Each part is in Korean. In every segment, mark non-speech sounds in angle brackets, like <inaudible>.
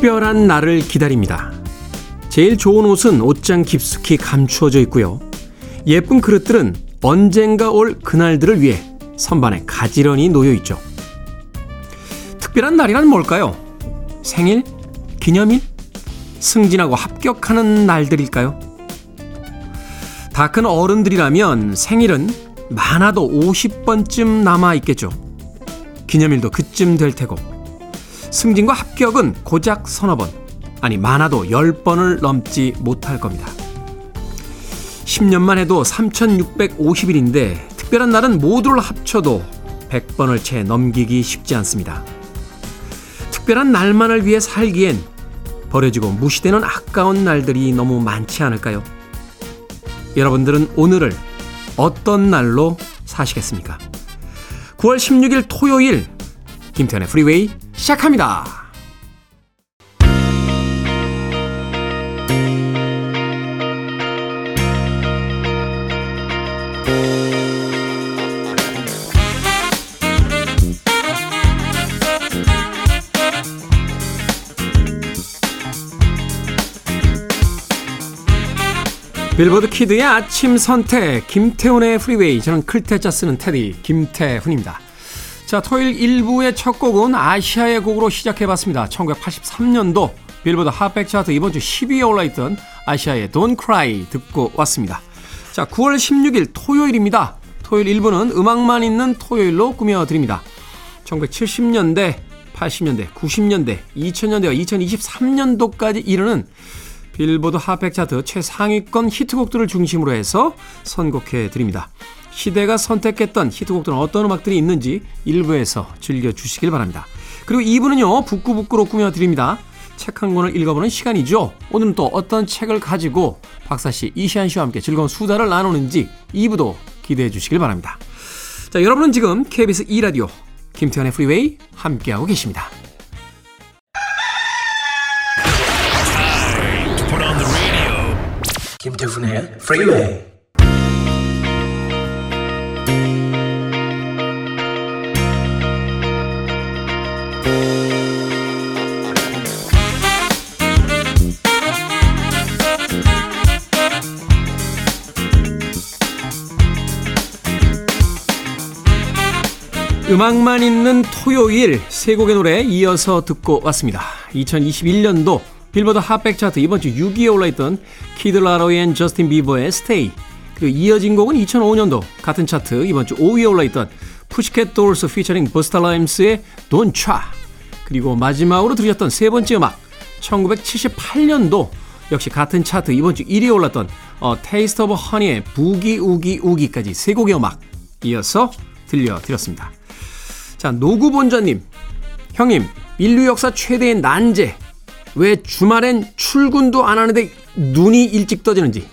특별한 날을 기다립니다. 제일 좋은 옷은 옷장 깊숙이 감추어져 있고요. 예쁜 그릇들은 언젠가 올 그날들을 위해 선반에 가지런히 놓여 있죠. 특별한 날이란 뭘까요? 생일? 기념일? 승진하고 합격하는 날들일까요? 다 큰 어른들이라면 생일은 많아도 50번쯤 남아 있겠죠. 기념일도 그쯤 될 테고. 승진과 합격은 고작 서너 번, 아니 많아도 10번을 넘지 못할 겁니다. 10년만 해도 3650일인데 특별한 날은 모두를 합쳐도 100번을 채 넘기기 쉽지 않습니다. 특별한 날만을 위해 살기엔 버려지고 무시되는 아까운 날들이 너무 많지 않을까요? 여러분들은 오늘을 어떤 날로 사시겠습니까? 9월 16일 토요일 김태현의 프리웨이 시작합니다. 빌보드 키드의 아침 선택 김태훈의 프리웨이 저는 클 태 자 쓰는 태디 김태훈입니다. 자 토요일 1부의 첫 곡은 아시아의 곡으로 시작해봤습니다. 1983년도 빌보드 핫백 차트 이번 주 10위에 올라있던 아시아의 Don't Cry 듣고 왔습니다. 자 9월 16일 토요일입니다. 토요일 1부는 음악만 있는 토요일로 꾸며드립니다. 1970년대 80년대, 90년대, 2000년대와 2023년도까지 이르는 빌보드 핫백 차트 최상위권 히트곡들을 중심으로 해서 선곡해 드립니다. 시대가 선택했던 히트곡들은 어떤 음악들이 있는지 1부에서 즐겨주시길 바랍니다. 그리고 2부는요, 북끄북끄로 꾸며드립니다. 책 한 권을 읽어보는 시간이죠. 오늘은 또 어떤 책을 가지고 박사 씨, 이시한 씨와 함께 즐거운 수다를 나누는지 2부도 기대해 주시길 바랍니다. 자, 여러분은 지금 KBS 2라디오 김태훈의 프리웨이 함께하고 계십니다. 김태훈의 프리웨이 음악만 있는 토요일 세 곡의 노래 이어서 듣고 왔습니다. 2021년도 빌보드 핫백 차트 이번 주 6위에 올라있던 키드 라로이 and 저스틴 비버의 Stay 그리고 이어진 곡은 2005년도 같은 차트 이번 주 5위에 올라있던 푸시켓 돌스 피처링 버스타 라임스의 Try 그리고 마지막으로 들으셨던 세 번째 음악 1978년도 역시 같은 차트 이번 주 1위에 올랐던 어, Taste of Honey의 부기 우기 우기까지 세 곡의 음악 이어서 들려드렸습니다. 자 노구본자님. 형님 인류 역사 최대의 난제. 왜 주말엔 출근도 안 하는데 눈이 일찍 떠지는지.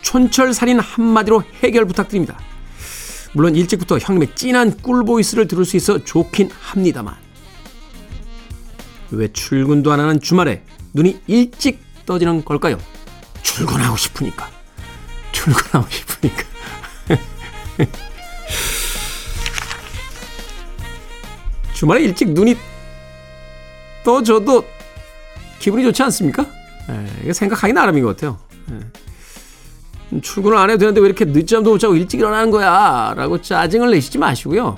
촌철살인 한마디로 해결 부탁드립니다. 물론 일찍부터 형님의 진한 꿀보이스를 들을 수 있어 좋긴 합니다만. 왜 출근도 안 하는 주말에 눈이 일찍 떠지는 걸까요? 출근하고 싶으니까. 출근하고 싶으니까 <laughs> 주말에 일찍 눈이 떠져도 기분이 좋지 않습니까? 예, 이게 생각하기 나름인 것 같아요. 예. 출근을 안 해도 되는데 왜 이렇게 늦잠도 못 자고 일찍 일어나는 거야? 라고 짜증을 내시지 마시고요.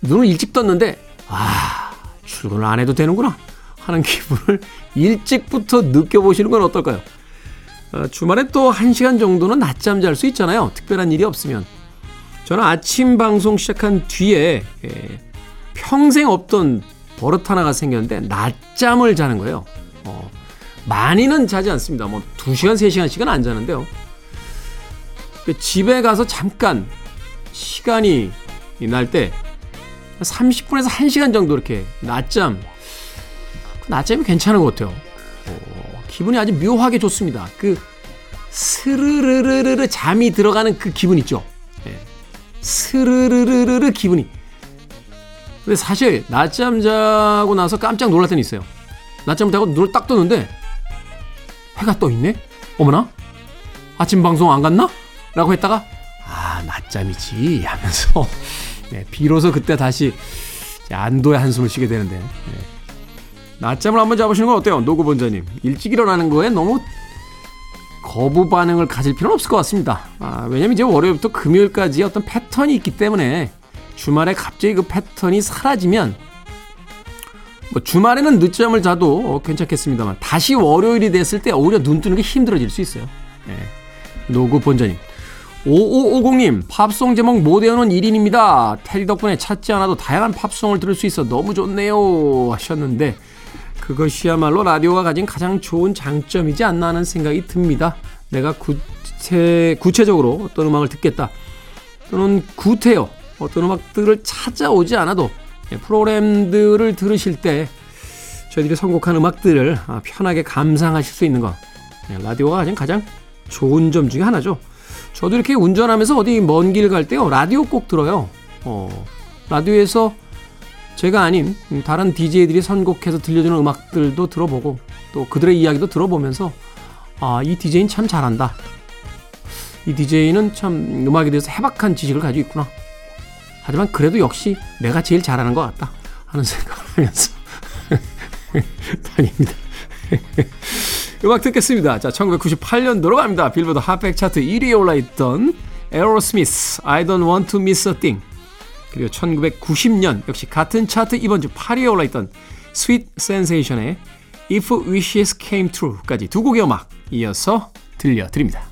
눈을 일찍 떴는데, 아, 출근을 안 해도 되는구나. 하는 <laughs> 기분을 일찍부터 느껴보시는 건 어떨까요? 어, 주말에 또한 시간 정도는 낮잠 잘 수 있잖아요. 특별한 일이 없으면. 저는 아침 방송 시작한 뒤에 예, 평생 없던 버릇 하나가 생겼는데 낮잠을 자는 거예요. 어, 많이는 자지 않습니다. 뭐 2시간, 3시간씩은 안 자는데요. 그 집에 가서 잠깐 시간이 날 때 30분에서 1시간 정도 이렇게 낮잠 그 낮잠이 괜찮은 것 같아요. 어, 기분이 아주 묘하게 좋습니다. 그 스르르르르 잠이 들어가는 그 기분 있죠. 네. 스르르르르 기분이 근데 사실 낮잠 자고 나서 깜짝 놀랄 때는 있어요. 낮잠을 자고 눈을 딱 떴는데 해가 떠 있네? 어머나? 아침 방송 안 갔나? 라고 했다가 아 낮잠이지 하면서 <laughs> 네, 비로소 그때 다시 안도의 한숨을 쉬게 되는데 네. 낮잠을 한번 잡으시는 건 어때요? 노구 본자님. 일찍 일어나는 거에 너무 거부 반응을 가질 필요는 없을 것 같습니다. 아, 왜냐면 이제 월요일부터 금요일까지 어떤 패턴이 있기 때문에 주말에 갑자기 그 패턴이 사라지면 뭐 주말에는 늦잠을 자도 괜찮겠습니다만 다시 월요일이 됐을 때 오히려 눈 뜨는 게 힘들어질 수 있어요. 예. 노구 본자님. 5550님, 팝송 제목 못 외우는 1인입니다. 테리 덕분에 찾지 않아도 다양한 팝송을 들을 수 있어 너무 좋네요. 하셨는데, 그것이야말로 라디오가 가진 가장 좋은 장점이지 않나 하는 생각이 듭니다. 내가 구체, 구체적으로 어떤 음악을 듣겠다. 또는 구태여 어떤 음악들을 찾아오지 않아도 예, 프로그램들을 들으실 때 저희들이 선곡한 음악들을 아, 편하게 감상하실 수 있는 것. 예, 라디오가 가장 좋은 점 중에 하나죠. 저도 이렇게 운전하면서 어디 먼 길 갈 때요. 라디오 꼭 들어요. 어, 라디오에서 제가 아닌 다른 DJ들이 선곡해서 들려주는 음악들도 들어보고 또 그들의 이야기도 들어보면서 아, 이 DJ는 참 잘한다. 이 DJ는 참 음악에 대해서 해박한 지식을 가지고 있구나. 하지만 그래도 역시 내가 제일 잘하는 것 같다. 하는 생각을 하면서 <laughs> 다닙니다. <laughs> 음악 듣겠습니다. 자, 1998년도로 갑니다. 빌보드 핫백 차트 1위에 올라있던 에어로스미스 I don't want to miss a thing 그리고 1990년 역시 같은 차트 이번 주 8위에 올라있던 Sweet Sensation의 If Wishes Came True까지 두 곡의 음악 이어서 들려드립니다.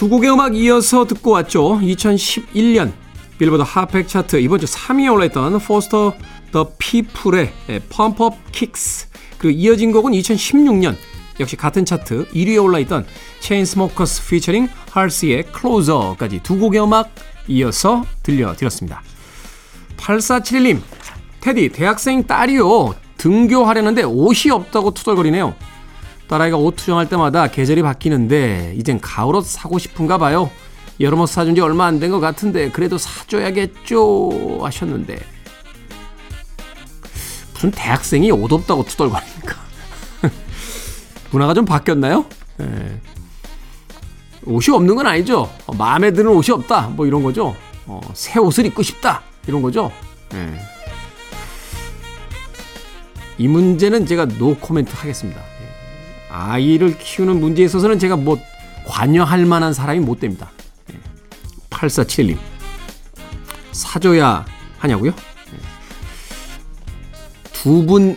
두 곡의 음악 이어서 듣고 왔죠. 2011년 빌보드 핫백 차트 이번 주 3위에 올라있던 Foster the People의 Pumped Up Kicks 그리고 이어진 곡은 2016년 역시 같은 차트 1위에 올라있던 Chainsmokers featuring Halsey의 Closer까지 두 곡의 음악 이어서 들려드렸습니다. 8471님 테디 대학생 딸이요 등교하려는데 옷이 없다고 투덜거리네요. 딸아이가 옷 투정할 때마다 계절이 바뀌는데 이젠 가을옷 사고 싶은가 봐요. 여름 옷 사준 지 얼마 안 된 것 같은데 그래도 사줘야겠죠 하셨는데 무슨 대학생이 옷 없다고 투덜거립니까? <laughs> 문화가 좀 바뀌었나요? 네. 옷이 없는 건 아니죠. 어, 마음에 드는 옷이 없다. 뭐 이런 거죠. 어, 새 옷을 입고 싶다. 이런 거죠. 네. 이 문제는 제가 노 코멘트 하겠습니다. 아이를 키우는 문제에 있어서는 제가 뭐 관여할 만한 사람이 못 됩니다. 8471님. 사줘야 하냐고요? 두 분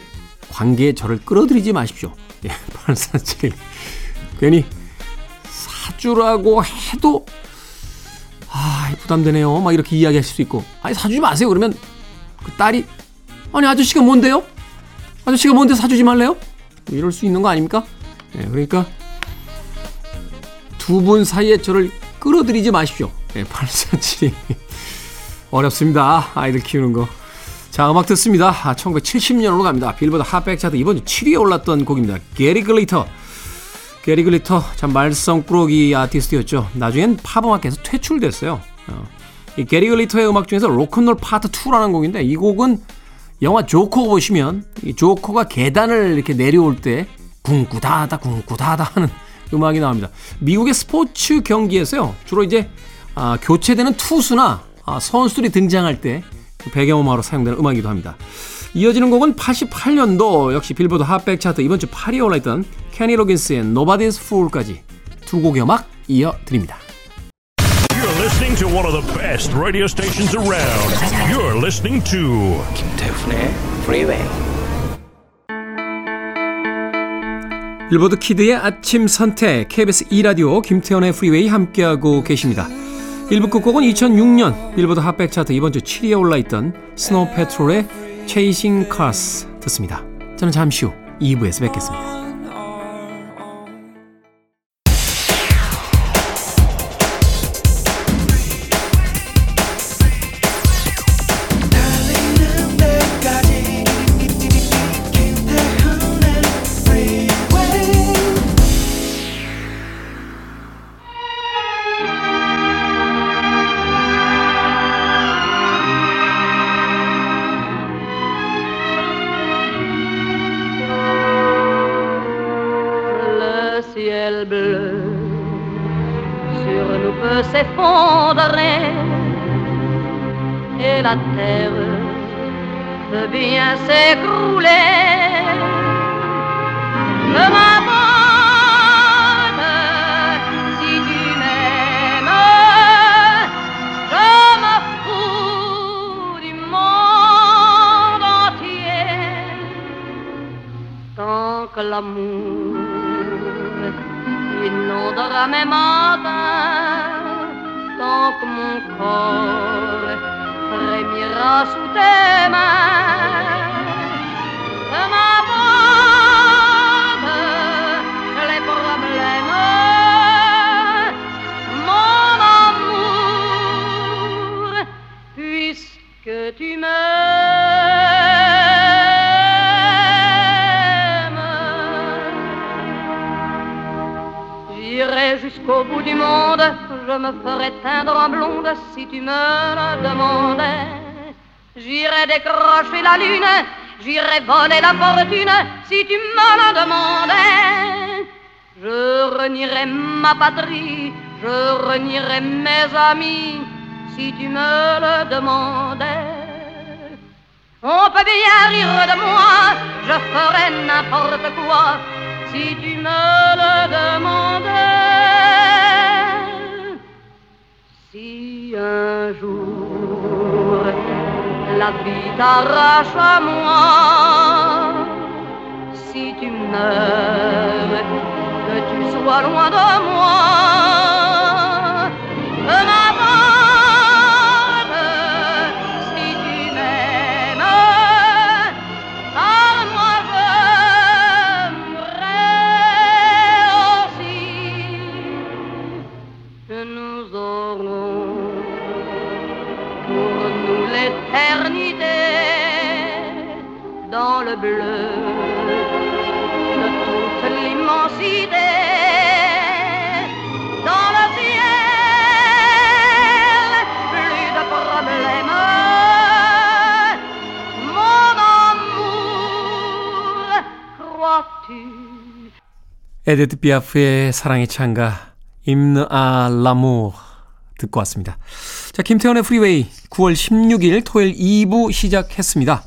관계에 저를 끌어들이지 마십시오. <laughs> 8471님. 괜히 사주라고 해도 아, 부담되네요. 막 이렇게 이야기하실 수 있고. 아니, 사주지 마세요. 그러면 그 딸이 아니, 아저씨가 뭔데요? 아저씨가 뭔데 사주지 말래요? 이럴 수 있는 거 아닙니까? 네, 그러니까 두 분 사이에 저를 끌어들이지 마십시오. 네, 847이 <laughs> 어렵습니다. 아이들 키우는 거. 자, 음악 듣습니다. 아, 1970년으로 갑니다. 빌보드 핫백 차트 이번 주 7위에 올랐던 곡입니다. 게리 글리터. 게리 글리터 참 말썽 꾸러기 아티스트였죠. 나중엔 팝음악에서 퇴출됐어요. 어. 이 게리 글리터의 음악 중에서 Rock and Roll Part 2라는 곡인데 이 곡은 영화 조커 보시면 이 조커가 계단을 이렇게 내려올 때 궁구다다 궁구다다 하는 음악이 나옵니다. 미국의 스포츠 경기에서요. 주로 이제 아, 교체되는 투수나 아, 선수들이 등장할 때 배경음악으로 사용되는 음악이기도 합니다. 이어지는 곡은 88년도 역시 빌보드 핫백 차트 이번 주 8위에 올라있던 케니 로긴스의 Nobody's Fool까지 두 곡의 음악 이어드립니다. You're listening to one of the best radio stations around. You're listening to 김태훈의 Freeway. 빌보드 키드의 아침 선택 KBS 2라디오 김태훈의 프리웨이 함께하고 계십니다. 1부 끝곡은 2006년 빌보드 핫백 차트 이번 주 7위에 올라있던 Snow Patrol의 Chasing Cars 듣습니다. 저는 잠시 후 2부에서 뵙겠습니다. Jusqu'au bout du monde, je me ferai teindre en blonde si tu me le demandais. J'irai décrocher la lune, j'irai voler la fortune si tu me le demandais. Je renierai ma patrie, je renierai mes amis si tu me le demandais. On peut bien rire de moi, je ferai n'importe quoi si tu me le demandais. Si un jour la vie t'arrache à moi, si tu meurs, que tu sois loin de moi. Bleu de toute l'immensité. Dans le ciel, plus de problèmes. Mon amour, crois-tu? 에디트 피아프의 사랑의 찬가 Hymne à l'amour 듣고 왔습니다. 자, 김태훈의 프리웨이 9월 16일 토요일 2부 시작했습니다.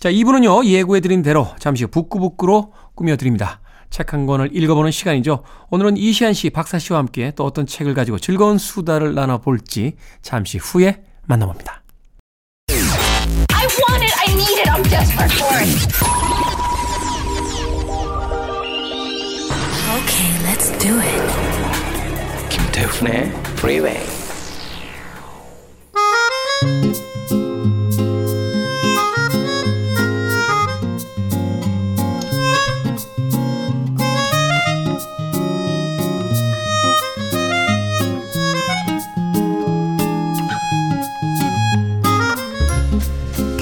자, 2부는요, 예고해드린 대로 잠시 후 북구북구로 꾸며드립니다. 책 한 권을 읽어보는 시간이죠. 오늘은 이시안 씨, 박사 씨와 함께 또 어떤 책을 가지고 즐거운 수다를 나눠볼지 잠시 후에 만나봅니다. I want it. I need it. I'm desperate for it. Okay, let's do it. 김태훈의 Freeway.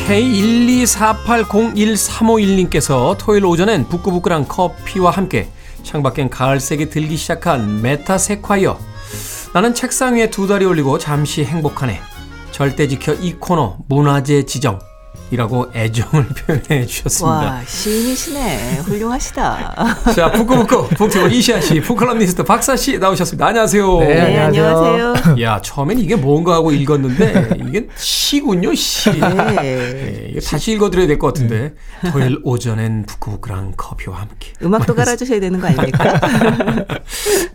K124801351님께서 토요일 오전엔 북끄북끄랑 커피와 함께 창밖엔 가을색이 들기 시작한 메타 세콰이어. 나는 책상 위에 두 다리 올리고 잠시 행복하네. 절대 지켜 이 코너 문화재 지정 이라고 애정을 <laughs> 표현해 주셨습니다. 와, 시인이시네. 훌륭하시다. <laughs> 자, 북끄북끄 북튜버 이시한 씨, 북칼럼니스트 박사 씨 나오셨습니다. 안녕하세요. 네, 네, 안녕하세요. 안녕하세요. 야, 처음엔 이게 뭔가 하고 읽었는데 <laughs> 이게 시군요, 시. 네. 예, 이거 다시 읽어드려야 될 것 같은데 토요일 오전엔 북구북구랑 커피와 함께 음악도 갈아주셔야 되는 거 아닙니까?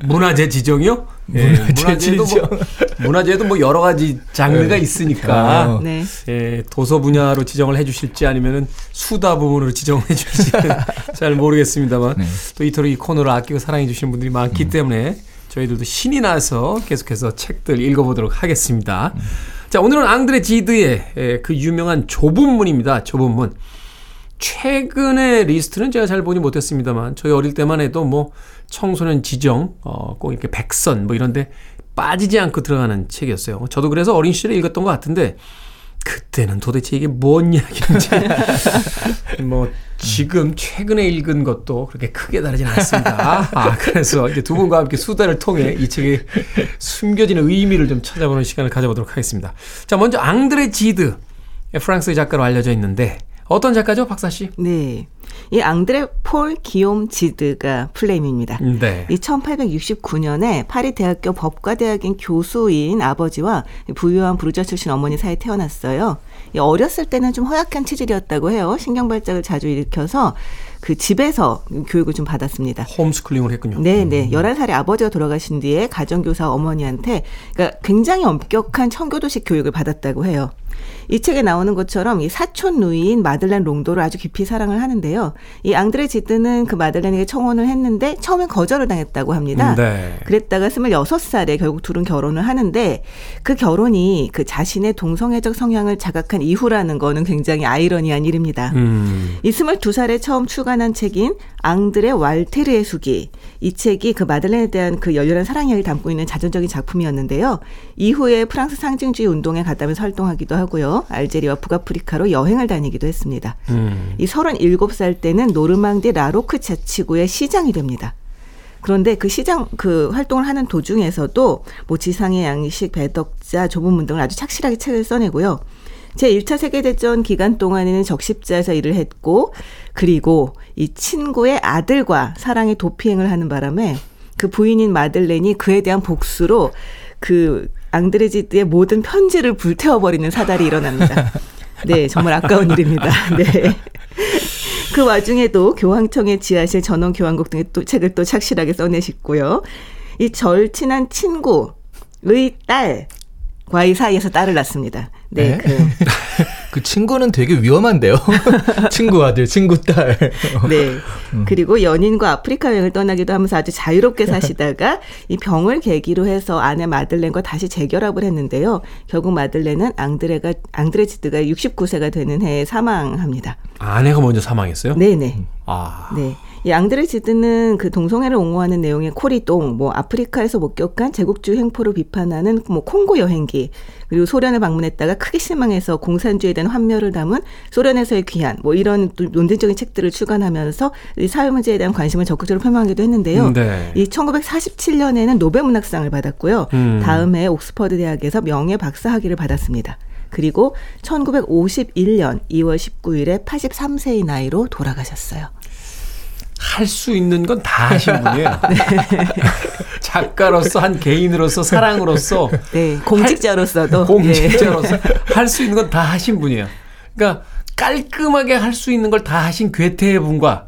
문화재 지정이요? 예, 문화재 문화재도. 뭐, <laughs> 문화재도 뭐 여러 가지 장르가 있으니까 아, 네. 예, 도서 분야로 지정을 해주실지 아니면은 수다 부분으로 지정을 해주실지 <laughs> 잘 모르겠습니다만 네. 또 이토록 이 코너를 아끼고 사랑해 주시는 분들이 많기 때문에 저희들도 신이 나서 계속해서 책들 읽어보도록 하겠습니다. 자 오늘은 앙드레 지드의 예, 그 유명한 좁은 문입니다. 좁은 문. 최근의 리스트는 제가 잘 보지 못했습니다만 저희 어릴 때만 해도 뭐 청소년 지정 어, 꼭 이렇게 백선 뭐 이런데 빠지지 않고 들어가는 책이었어요. 저도 그래서 어린 시절에 읽었던 것 같은데 그때는 도대체 이게 뭔 이야기인지 <laughs> 뭐 지금 최근에 읽은 것도 그렇게 크게 다르진 않습니다. 아 그래서 이제 두 분과 함께 수다를 통해 이 책의 숨겨지는 의미를 좀 찾아보는 시간을 가져보도록 하겠습니다. 자 먼저 앙드레 지드 프랑스의 작가로 알려져 있는데 어떤 작가죠, 박사 씨? 네. 이 앙드레 폴 기욤 지드가 플레임입니다. 네. 이 1869년에 파리 대학교 법과대학인 교수인 아버지와 부유한 부르자 출신 어머니 사이에 태어났어요. 이 어렸을 때는 좀 허약한 체질이었다고 해요. 신경 발작을 자주 일으켜서 그 집에서 교육을 좀 받았습니다. 홈스쿨링을 했군요. 네, 네. 11살에 아버지가 돌아가신 뒤에 가정교사 어머니한테 그러니까 굉장히 엄격한 청교도식 교육을 받았다고 해요. 이 책에 나오는 것처럼 이 사촌 누이인 마들렌 롱도를 아주 깊이 사랑을 하는데요. 이 앙드레 지드는 그 마들렌에게 청혼을 했는데 처음엔 거절을 당했다고 합니다. 네. 그랬다가 26살에 결국 둘은 결혼을 하는데 그 결혼이 그 자신의 동성애적 성향을 자각한 이후라는 거는 굉장히 아이러니한 일입니다. 음. 이 22살에 처음 출간한 책인 앙드레 왈테르의 수기. 이 책이 그 마들렌에 대한 그 열렬한 사랑 이야기를 담고 있는 자전적인 작품이었는데요. 이후에 프랑스 상징주의 운동에 가담해서 활동하기도 하고요. 알제리와 북아프리카로 여행을 다니기도 했습니다. 음. 이 37살 때는 노르망디 라로크 자치구의 시장이 됩니다. 그런데 그 시장 그 활동을 하는 도중에서도 뭐 지상의 양식, 배덕자, 좁은 문 등을 아주 착실하게 책을 써내고요. 제1차 세계대전 기간 동안에는 적십자에서 일을 했고, 그리고 이 친구의 아들과 사랑의 도피행을 하는 바람에 그 부인인 마들렌이 그에 대한 복수로 그 앙드레지드의 모든 편지를 불태워버리는 사달이 일어납니다. 네, 정말 아까운 일입니다. <laughs> 네. 그 와중에도 교황청의 지하실 전원 교황국 등의 또 책을 또 착실하게 써내셨고요. 이 절친한 친구의 딸과의 사이에서 딸을 낳습니다. 네, 네? 그 <laughs> 그 친구는 되게 위험한데요. <laughs> 친구 아들, 친구 딸. <laughs> 네. 그리고 연인과 아프리카 여행을 떠나기도 하면서 아주 자유롭게 사시다가 이 병을 계기로 해서 아내 마들렌과 다시 재결합을 했는데요. 결국 마들렌은 앙드레가 앙드레지드가 69세가 되는 해에 사망합니다. 아내가 먼저 사망했어요? 네 네. 아. 네. 이 앙드레지드는 그 동성애를 옹호하는 내용의 코리똥, 뭐 아프리카에서 목격한 제국주의 횡포를 비판하는 뭐 콩고 여행기, 그리고 소련을 방문했다가 크게 실망해서 공산주의에 대한 환멸을 담은 소련에서의 귀한, 뭐 이런 또 논쟁적인 책들을 출간하면서 이 사회 문제에 대한 관심을 적극적으로 표명하기도 했는데요. 네. 이 1947년에는 노벨 문학상을 받았고요. 음. 다음 해 옥스퍼드 대학에서 명예 박사 학위를 받았습니다. 그리고 1951년 2월 19일에 83세의 나이로 돌아가셨어요. 할 수 있는 건 다 하신 분이에요. <laughs> 네. <laughs> 작가로서 한 개인으로서 사랑으로서 네, 공직자로서도 공직자로서 할수 있는 건 다 하신 분이에요. 그러니까 깔끔하게 할 수 있는 걸 다 하신 괴테의 분과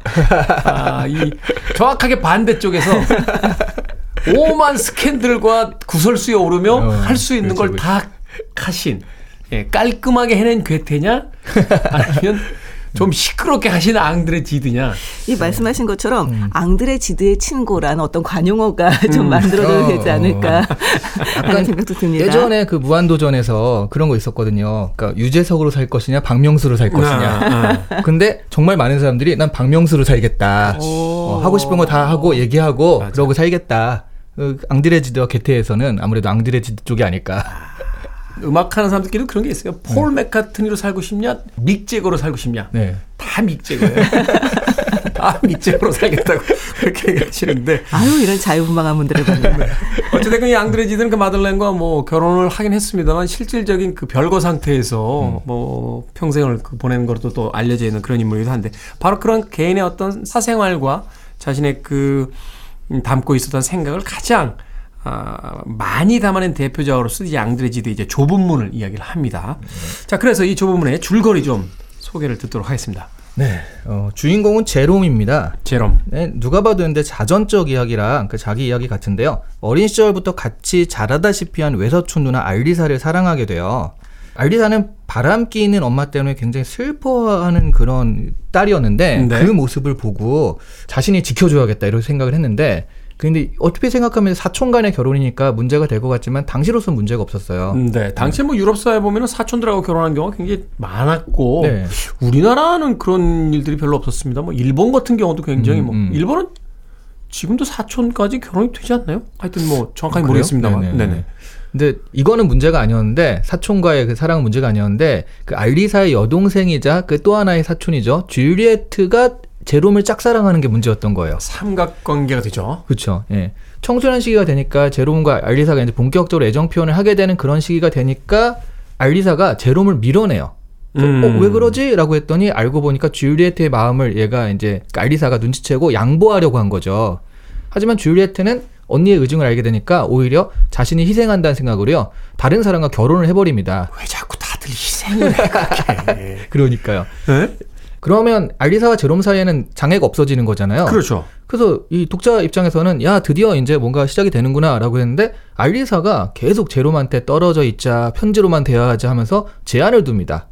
아, 이 정확하게 반대쪽에서 오만 스캔들과 구설수에 오르며 어, 할수 있는 그렇죠, 걸다 하신 예, 깔끔하게 해낸 괴테냐 아니면 좀 시끄럽게 하시는 앙드레 지드냐 이 말씀하신 것처럼 음. 앙드레 지드의 친구라는 어떤 관용어가 <laughs> 좀 만들어져도 어, 되지 않을까 <laughs> 하는 생각도 듭니다. 예전에 그 무한도전에서 그런 거 있었거든요. 그러니까 유재석으로 살 것이냐, 박명수로 살 것이냐. 아, 근데 정말 많은 사람들이 난 박명수로 살겠다. 어, 하고 싶은 거 다 하고 얘기하고 맞아. 그러고 살겠다. 그 앙드레 지드와 게테에서는 아무래도 앙드레 지드 쪽이 아닐까. 음악하는 사람들끼리도 그런 게 있어요. 폴 맥카트니로 살고 싶냐, 믹 제거로 살고 싶냐. 네. 다믹 제거예요. <laughs> 다믹 제거로 살겠다고 <laughs> 그렇게 얘기하시는데 아유 이런 자유분방한 분들을 보면 어쨌든 이 앙드레지드는 그 마들렌과 뭐 결혼을 하긴 했습니다만 실질적인 그 별거 상태에서 뭐 평생을 그 보내는 것도 또 알려져 있는 그런 인물이기도 한데 바로 그런 개인의 어떤 사생활과 자신의 그 음, 담고 있었던 생각을 가장 아, 많이 담아낸 대표적으로서 이 앙드레지드 이제 좁은 문을 이야기를 합니다. 자, 그래서 이 좁은 문의 줄거리 좀 소개를 듣도록 하겠습니다. 네. 어, 주인공은 제롬입니다. 제롬. 네, 누가 봐도 근데 자전적 이야기라 그 자기 이야기 같은데요. 어린 시절부터 같이 자라다시피 한 외서촌 누나 알리사를 사랑하게 돼요. 알리사는 바람기 있는 엄마 때문에 굉장히 슬퍼하는 그런 딸이었는데 네. 그 모습을 보고 자신이 지켜줘야겠다 이런 생각을 했는데 근데 어떻게 생각하면 사촌 간의 결혼이니까 문제가 될 것 같지만 당시로서는 문제가 없었어요. 네, 당시 뭐 유럽 사회 보면은 사촌들하고 결혼한 경우가 굉장히 많았고 네. 우리나라는 그런 일들이 별로 없었습니다. 뭐 일본 같은 경우도 굉장히 음, 뭐 음. 일본은 지금도 사촌까지 결혼이 되지 않나요? 하여튼 뭐 정확하게 그래요? 모르겠습니다만. 네네. 네네. 근데 이거는 문제가 아니었는데 사촌과의 그 사랑은 문제가 아니었는데 그 알리사의 여동생이자 그 또 하나의 사촌이죠 줄리에트가 제롬을 짝사랑하는 게 문제였던 거예요. 삼각관계가 되죠. 그렇죠. 예. 청소년 시기가 되니까 제롬과 알리사가 이제 본격적으로 애정 표현을 하게 되는 그런 시기가 되니까 알리사가 제롬을 밀어내요. 음. 어, 왜 그러지? 라고 했더니 알고 보니까 줄리에트의 마음을 얘가 이제 그 알리사가 눈치채고 양보하려고 한 거죠. 하지만 줄리에트는 언니의 의중을 알게 되니까 오히려 자신이 희생한다는 생각으로요. 다른 사람과 결혼을 해버립니다. 왜 자꾸 다들 희생을 해. <laughs> 그러니까요. 네? 그러면 알리사와 제롬 사이에는 장애가 없어지는 거잖아요. 그렇죠. 그래서 이 독자 입장에서는 야 드디어 이제 뭔가 시작이 되는구나라고 했는데 알리사가 계속 제롬한테 떨어져 있자 편지로만 대화하자 하면서 제한을 둡니다.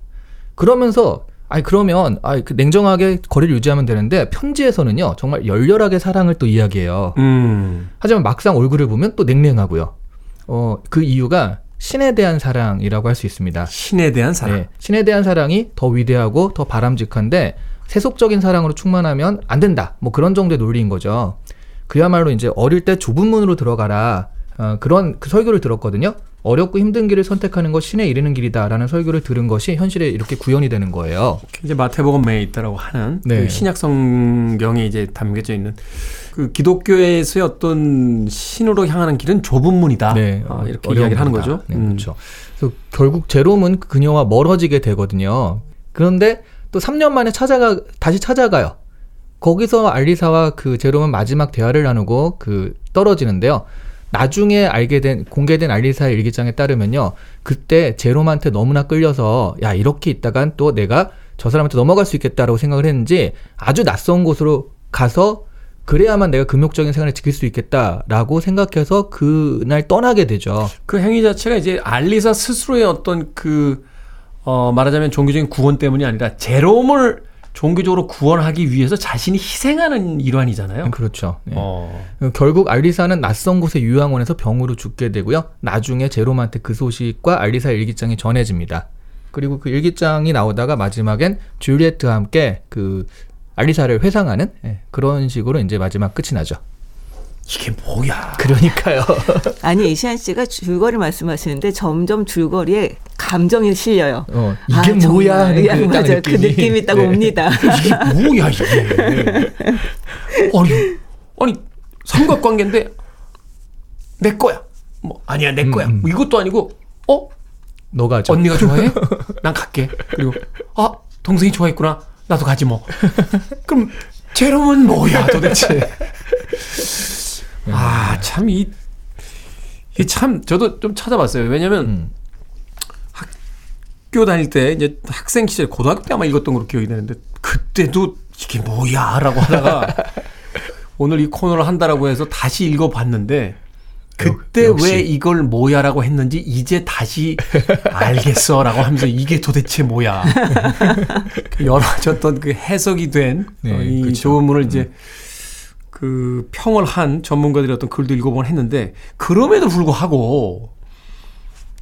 그러면서 아니 그러면 아이 그 냉정하게 거리를 유지하면 되는데 편지에서는요 정말 열렬하게 사랑을 또 이야기해요. 음. 하지만 막상 얼굴을 보면 또 냉랭하고요. 어 그 이유가 신에 대한 사랑이라고 할 수 있습니다. 신에 대한 사랑. 네, 신에 대한 사랑이 더 위대하고 더 바람직한데 세속적인 사랑으로 충만하면 안 된다. 뭐 그런 정도의 논리인 거죠. 그야말로 이제 어릴 때 좁은 문으로 들어가라. 어, 그런 그 설교를 들었거든요. 어렵고 힘든 길을 선택하는 것 신에 이르는 길이다라는 설교를 들은 것이 현실에 이렇게 구현이 되는 거예요. 이제 마태복음에 있다라고 하는 네. 그 신약 성경에 이제 담겨져 있는 그 기독교에서의 어떤 신으로 향하는 길은 좁은 문이다. 네, 아, 이렇게 이야기를 하는. 거죠. 네, 음. 그렇죠. 그래서 결국 제롬은 그녀와 멀어지게 되거든요. 그런데 또 3년 만에 찾아가 다시 찾아가요. 거기서 알리사와 그 제롬은 마지막 대화를 나누고 그 떨어지는데요. 나중에 알게 된 공개된 알리사의 일기장에 따르면요. 그때 제롬한테 너무나 끌려서 야 이렇게 있다간 또 내가 저 사람한테 넘어갈 수 있겠다라고 생각을 했는지 아주 낯선 곳으로 가서 그래야만 내가 금욕적인 생활을 지킬 수 있겠다라고 생각해서 그날 떠나게 되죠. 그 행위 자체가 이제 알리사 스스로의 어떤 그, 어, 말하자면 종교적인 구원 때문이 아니라 제롬을 종교적으로 구원하기 위해서 자신이 희생하는 일환이잖아요. 그렇죠. 네. 어. 결국 알리사는 낯선 곳의 유황원에서 병으로 죽게 되고요. 나중에 제롬한테 그 소식과 알리사 일기장이 전해집니다. 그리고 그 일기장이 나오다가 마지막엔 줄리에트와 함께 그 알리사를 회상하는 예, 그런 식으로 이제 마지막 끝이 나죠. 이게 뭐야. 그러니까요. <laughs> 아니 이시안 씨가 줄거리 말씀하시는데 점점 줄거리에 감정이 실려요. 어, 이게 아. 뭐야 하는 야, 그딱 맞아요. 그 느낌이. 느낌이 딱 네. 옵니다. <laughs> 이게 뭐야, 이게. <laughs> 아니, 아니, 삼각관계인데, 내 거야. 뭐, 아니야, 내 거야. 음, 음. 뭐 이것도 아니고, 어? 너가 죠 언니가 좋아해? 난 갈게. 그리고, 아, 동생이 좋아했구나. 나도 가지 뭐. 그럼, 제롬은 뭐야, 도대체. 아, 참, 이, 이 참, 저도 좀 찾아봤어요. 왜냐면, 음. 학교 다닐 때, 이제 학생 시절, 고등학교 때 아마 읽었던 걸로 기억이 되는데, 그때도 이게 뭐야? 라고 하다가, <laughs> 오늘 이 코너를 한다라고 해서 다시 읽어봤는데, 그때 역- 역시. 왜 이걸 뭐야라고 했는지 이제 다시 <laughs> 알겠어라고 하면서 이게 도대체 뭐야 여러 가지 어떤 그 해석이 된 네, 어, 이 그쵸. 조문을 이제 그 평을 한 전문가들의 어떤 글도 읽어보곤 했는데 그럼에도 불구하고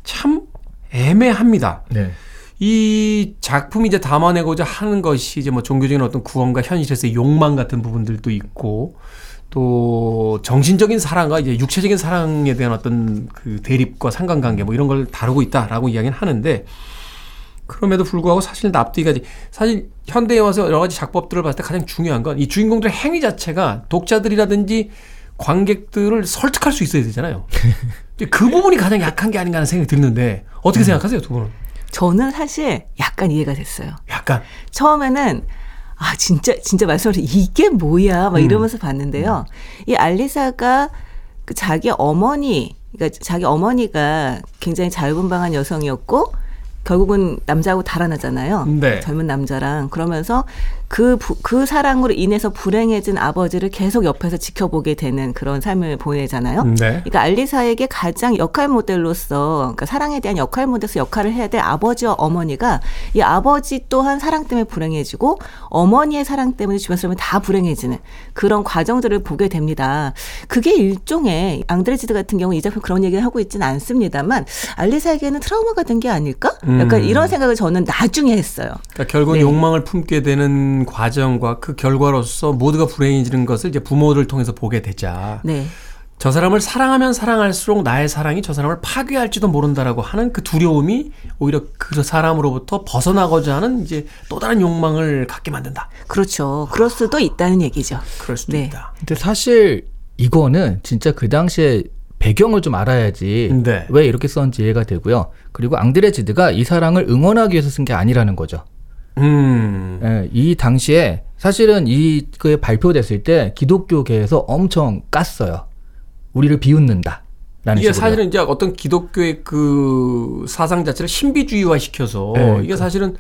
참 애매합니다. 네. 이 작품이 이제 담아내고자 하는 것이 이제 뭐 종교적인 어떤 구원과 현실에서의 욕망 같은 부분들도 있고 또 정신적인 사랑과 이제 육체적인 사랑에 대한 어떤 그 대립과 상관관계 뭐 이런 걸 다루고 있다라고 이야기는 하는데 그럼에도 불구하고 사실 납득이가지 사실 현대에 와서 여러 가지 작법들을 봤을 때 가장 중요한 건 이 주인공들의 행위 자체가 독자들이라든지 관객들을 설득할 수 있어야 되잖아요. <laughs> 그 부분이 가장 약한 게 아닌가 하는 생각이 드는데 어떻게 생각하세요, 두 분은? 저는 사실 약간 이해가 됐어요. 약간 처음에는 아 진짜 진짜 말씀하신 이게 뭐야 막 이러면서 봤는데요. 이 알리사가 그 자기 어머니 그러니까 자기 어머니가 굉장히 자유분방한 여성이었고 결국은 남자하고 달아나잖아요. 네. 젊은 남자랑 그러면서 그, 부- 그 사랑으로 인해서 불행해진 아버지를 계속 옆에서 지켜보게 되는 그런 삶을 보내잖아요. 네. 그러니까 알리사에게 가장 역할 모델로서 그러니까 사랑에 대한 역할 모델로서 역할을 해야 될 아버지와 어머니가 이 아버지 또한 사랑 때문에 불행해지고 어머니의 사랑 때문에 주변 사람이 다 불행해지는 그런 과정들을 보게 됩니다. 그게 일종의 앙드레지드 같은 경우 이 작품 그런 얘기를 하고 있지는 않습니다만 알리사에게는 트라우마가 된 게 아닐까? 약간 음. 이런 생각을 저는 나중에 했어요. 그러니까 결국 은 네. 욕망을 품게 되는 과정과 그 결과로서 모두가 불행해지는 것을 이제 부모들을 통해서 보게 되자. 네. 저 사람을 사랑하면 사랑할수록 나의 사랑이 저 사람을 파괴할지도 모른다라고 하는 그 두려움이 오히려 그 사람으로부터 벗어나고자 하는 이제 또 다른 욕망을 갖게 만든다. 그렇죠. 그럴 수도 있다는 얘기죠. 그럴 수도 네. 있다. 근데 사실 이거는 진짜 그 당시에 배경을 좀 알아야지 네. 왜 이렇게 썼는지 이해가 되고요. 그리고 앙드레 지드가 이 사랑을 응원하기 위해서 쓴 게 아니라는 거죠. 음. 예, 이 당시에 사실은 이게 발표됐을 때 기독교계에서 엄청 깠어요. 우리를 비웃는다. 이게 식으로. 사실은 이제 어떤 기독교의 그 사상 자체를 신비주의화 시켜서 네, 이게 사실은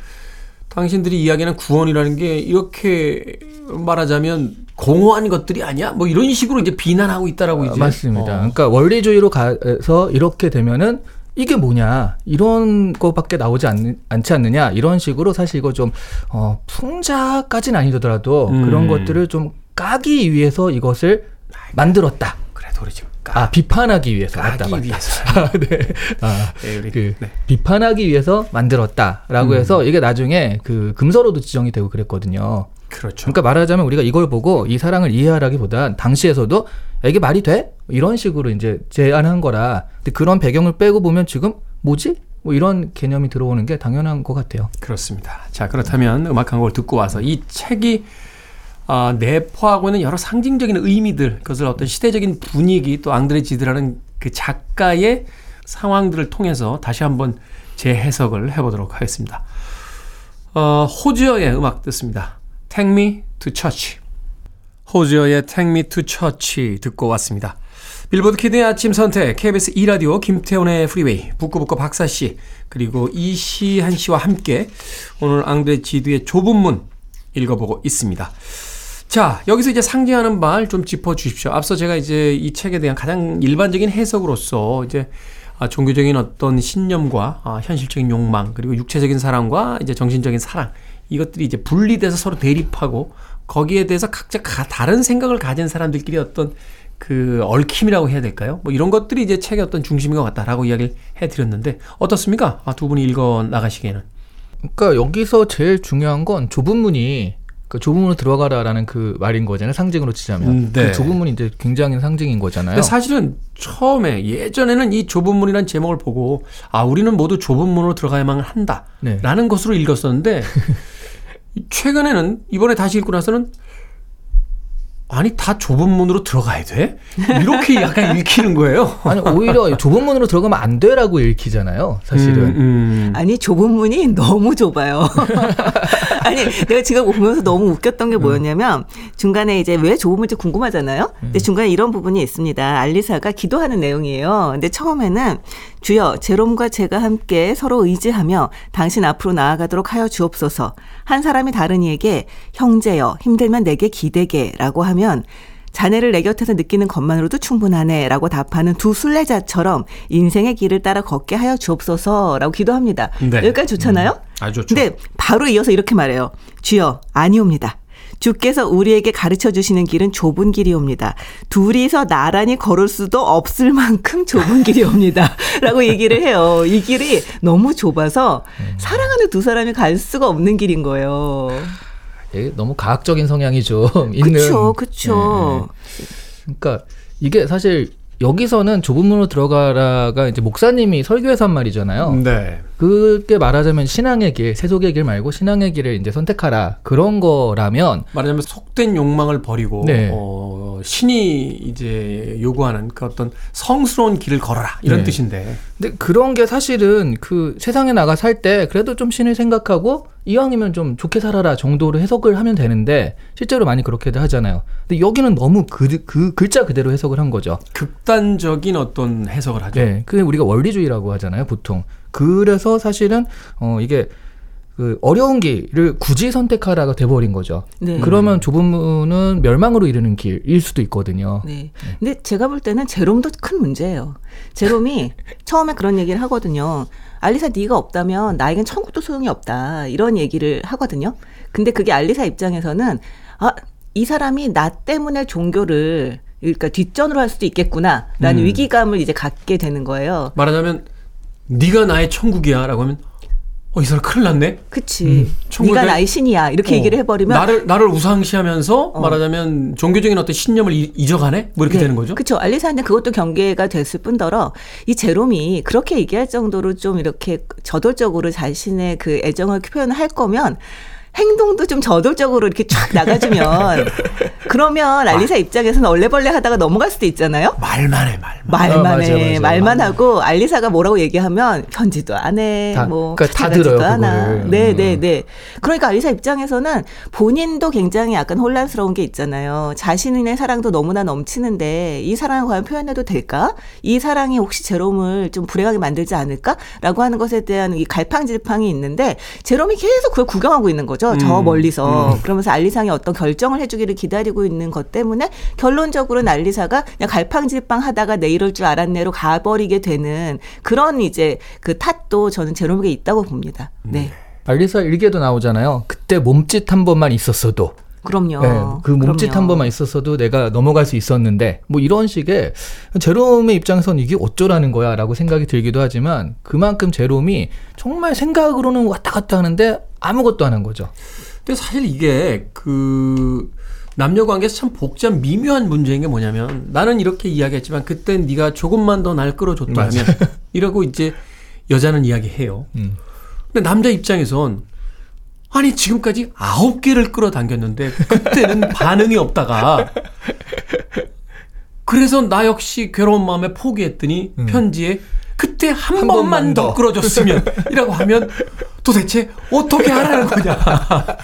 당신들이 이야기하는 구원이라는 게 이렇게 말하자면 공허한 것들이 아니야? 뭐 이런 식으로 이제 비난하고 있다라고 이제. 아, 맞습니다. 어. 그러니까 원리주의로 가서 이렇게 되면은 이게 뭐냐 이런 거밖에 나오지 않, 않지 않느냐 이런 식으로 사실 이거 좀 어, 풍자까지는 아니더라도 음. 그런 것들을 좀 까기 위해서 이것을 만들었다. 그래도 우리 지금 아 비판하기 위해서 맞다 까기 맞다. 위해서. <laughs> 아, 네. 아, 네, 우리, 그 네. 비판하기 위해서 만들었다라고 음. 해서 이게 나중에 그 금서로도 지정이 되고 그랬거든요. 그렇죠. 그러니까 말하자면 우리가 이걸 보고 이 사랑을 이해하라기보단 당시에서도 야, 이게 말이 돼? 이런 식으로 이제 제안한 거라. 근데 그런 배경을 빼고 보면 지금 뭐지? 뭐 이런 개념이 들어오는 게 당연한 것 같아요. 그렇습니다. 자, 그렇다면 음악 한 곡을 듣고 와서 이 책이 아, 내포하고 있는 여러 상징적인 의미들, 그것을 어떤 시대적인 분위기 또 앙드레 지드라는 그 작가의 상황들을 통해서 다시 한번 재해석을 해보도록 하겠습니다. 어, 호지어의 음악 듣습니다. Take Me to Church. 호지어의 Take Me to Church 듣고 왔습니다. 빌보드 키드의 아침 선택, KBS 2라디오, 김태훈의 프리웨이, 북끄북끄 박사씨, 그리고 이시한 씨와 함께 오늘 앙드레 지드의 좁은 문 읽어보고 있습니다. 자, 여기서 이제 상징하는 말 좀 짚어 주십시오. 앞서 제가 이제 이 책에 대한 가장 일반적인 해석으로서 이제 아, 종교적인 어떤 신념과 아, 현실적인 욕망 그리고 육체적인 사랑과 이제 정신적인 사랑 이것들이 이제 분리돼서 서로 대립하고 거기에 대해서 각자 가, 다른 생각을 가진 사람들끼리 어떤 그 얽힘이라고 해야 될까요? 뭐 이런 것들이 이제 책의 어떤 중심인 것 같다라고 이야기를 해드렸는데 어떻습니까? 아, 두 분이 읽어 나가시기에는. 그러니까 여기서 제일 중요한 건 좁은 문이 그 좁은 문으로 들어가라라는 그 말인 거잖아요. 상징으로 치자면. 음, 네. 그 좁은 문이 이제 굉장히 상징인 거잖아요. 근데 사실은 처음에 예전에는 이 좁은 문이라는 제목을 보고 아 우리는 모두 좁은 문으로 들어가야만 네. 한다라는 것으로 읽었었는데 <laughs> 최근에는 이번에 다시 읽고 나서는 아니 다 좁은 문으로 들어가야 돼 이렇게 <laughs> 약간 읽히는 거예요. 아니 오히려 좁은 문으로 들어가면 안 돼라고 읽히잖아요. 사실은. 음, 음. 아니 좁은 문이 너무 좁아요. <laughs> 아니 내가 지금 보면서 너무 웃겼던 게 뭐였냐면 중간에 이제 왜 좁은 문인지 궁금하잖아요. 근데 중간에 이런 부분이 있습니다. 알리사가 기도하는 내용이에요. 근데 처음에는 주여 제롬과 제가 함께 서로 의지하며 당신 앞으로 나아가도록 하여 주옵소서. 한 사람이 다른 이에게 형제여 힘들면 내게 기대게라고 하면 자네를 내 곁에서 느끼는 것만으로도 충분하네 라고 답하는 두 순례자처럼 인생의 길을 따라 걷게 하여 주옵소서 라고 기도합니다. 네. 여기까지 좋잖아요? 아주 좋죠. 근데 바로 이어서 이렇게 말해요. 주여 아니옵니다. 주께서 우리에게 가르쳐 주시는 길은 좁은 길이옵니다. 둘이서 나란히 걸을 수도 없을 만큼 좁은 길이옵니다. <laughs> 라고 얘기를 해요. 이 길이 너무 좁아서 사랑하는 두 사람이 갈 수가 없는 길인 거예요. 예, 너무 과학적인 성향이 좀 <laughs> 있는. 그쵸, 그쵸. 예, 예. 그러니까 이게 사실 여기서는 좁은 문으로 들어가라가 이제 목사님이 설교에서 한 말이잖아요. 네. 그게 말하자면 신앙의 길, 세속의 길 말고 신앙의 길을 이제 선택하라 그런 거라면 말하자면 속된 욕망을 버리고 네. 어, 신이 이제 요구하는 그 어떤 성스러운 길을 걸어라 이런 네. 뜻인데 근데 그런 게 사실은 그 세상에 나가 살 때 그래도 좀 신을 생각하고 이왕이면 좀 좋게 살아라 정도로 해석을 하면 되는데 실제로 많이 그렇게도 하잖아요. 근데 여기는 너무 그, 그 글자 그대로 해석을 한 거죠. 극단적인 어떤 해석을 하죠. 네, 그게 우리가 원리주의라고 하잖아요, 보통. 그래서 사실은 어 이게 그 어려운 길을 굳이 선택하라가 돼버린 거죠. 네. 그러면 좁은 문은 멸망으로 이르는 길일 수도 있거든요. 네. 근데 제가 볼 때는 제롬도 큰 문제예요. 제롬이 처음에 그런 얘기를 하거든요. 알리사 네가 없다면 나에겐 천국도 소용이 없다. 이런 얘기를 하거든요. 근데 그게 알리사 입장에서는 아, 이 사람이 나 때문에 종교를 그러니까 뒷전으로 할 수도 있겠구나라는 음. 위기감을 이제 갖게 되는 거예요. 말하자면 네가 나의 천국이야라고 하면 어 이 사람 큰일 났네. 그치. 천국에- 네가 나의 신이야. 이렇게 어, 얘기를 해버리면 나를 나를 우상시하면서 말하자면 종교적인 어떤 신념을 이- 잊어가네 뭐 이렇게 되는 거죠. 그렇죠. 알리사한테 그것도 경계가 됐을 뿐더러 이 제롬이 그렇게 얘기할 정도로 좀 이렇게 저돌적으로 자신의 그 애정을 표현할 거면 행동도 좀 저돌적으로 이렇게 쫙 나가주면 <laughs> 그러면 알리사 입장에서는 얼레벌레 하다가 넘어갈 수도 있잖아요. 말만 해, 말만. 말만 아, 맞아, 해, 맞아. 말만 하고 알리사가 뭐라고 얘기하면 편지도 안 해, 다- 뭐 그러니까 다 들어요. 그거를. 네, 음. 네, 네. 그러니까 알리사 입장에서는 본인도 굉장히 약간 혼란스러운 게 있잖아요. 자신의 사랑도 너무나 넘치는데 이 사랑을 과연 표현해도 될까? 이 사랑이 혹시 제롬을 좀 불행하게 만들지 않을까?라고 하는 것에 대한 이 갈팡질팡이 있는데 제롬이 계속 그걸 구경하고 있는 거죠. 저 음, 멀리서 그러면서 알리상이 어떤 결정을 해주기를 기다리고 있는 것 때문에 결론적으로는 알리사가 그냥 갈팡질팡 하다가 내 이럴 줄 알았네로 가버리게 되는 그런 이제 그 탓도 저는 제롬에게 있다고 봅니다. 네. 알리사 일기에도 나오잖아요. 그때 몸짓 한 번만 있었어도. 그럼요. 네, 그 몸짓 그럼요. 한 번만 있었어도 내가 넘어갈 수 있었는데 뭐 이런 식의 제롬의 입장에선 이게 어쩌라는 거야라고 생각이 들기도 하지만 그만큼 제롬이 정말 생각으로는 왔다 갔다 하는데 아무것도 안 한 거죠. 근데 사실 이게 그 남녀 관계에서 참 복잡 미묘한 문제인 게 뭐냐면 나는 이렇게 이야기했지만 그때 네가 조금만 더 날 끌어줬다면 <laughs> 이라고 이제 여자는 이야기해요. 음. 근데 남자 입장에선 아니 지금까지 아홉 개를 끌어당겼는데 그때는 <laughs> 반응이 없다가 그래서 나 역시 괴로운 마음에 포기했더니 편지에 그때 한, 한 번만, 번만 더 더. 끌어줬으면 <laughs> 이라고 하면 도대체 어떻게 하라는 거냐. <laughs>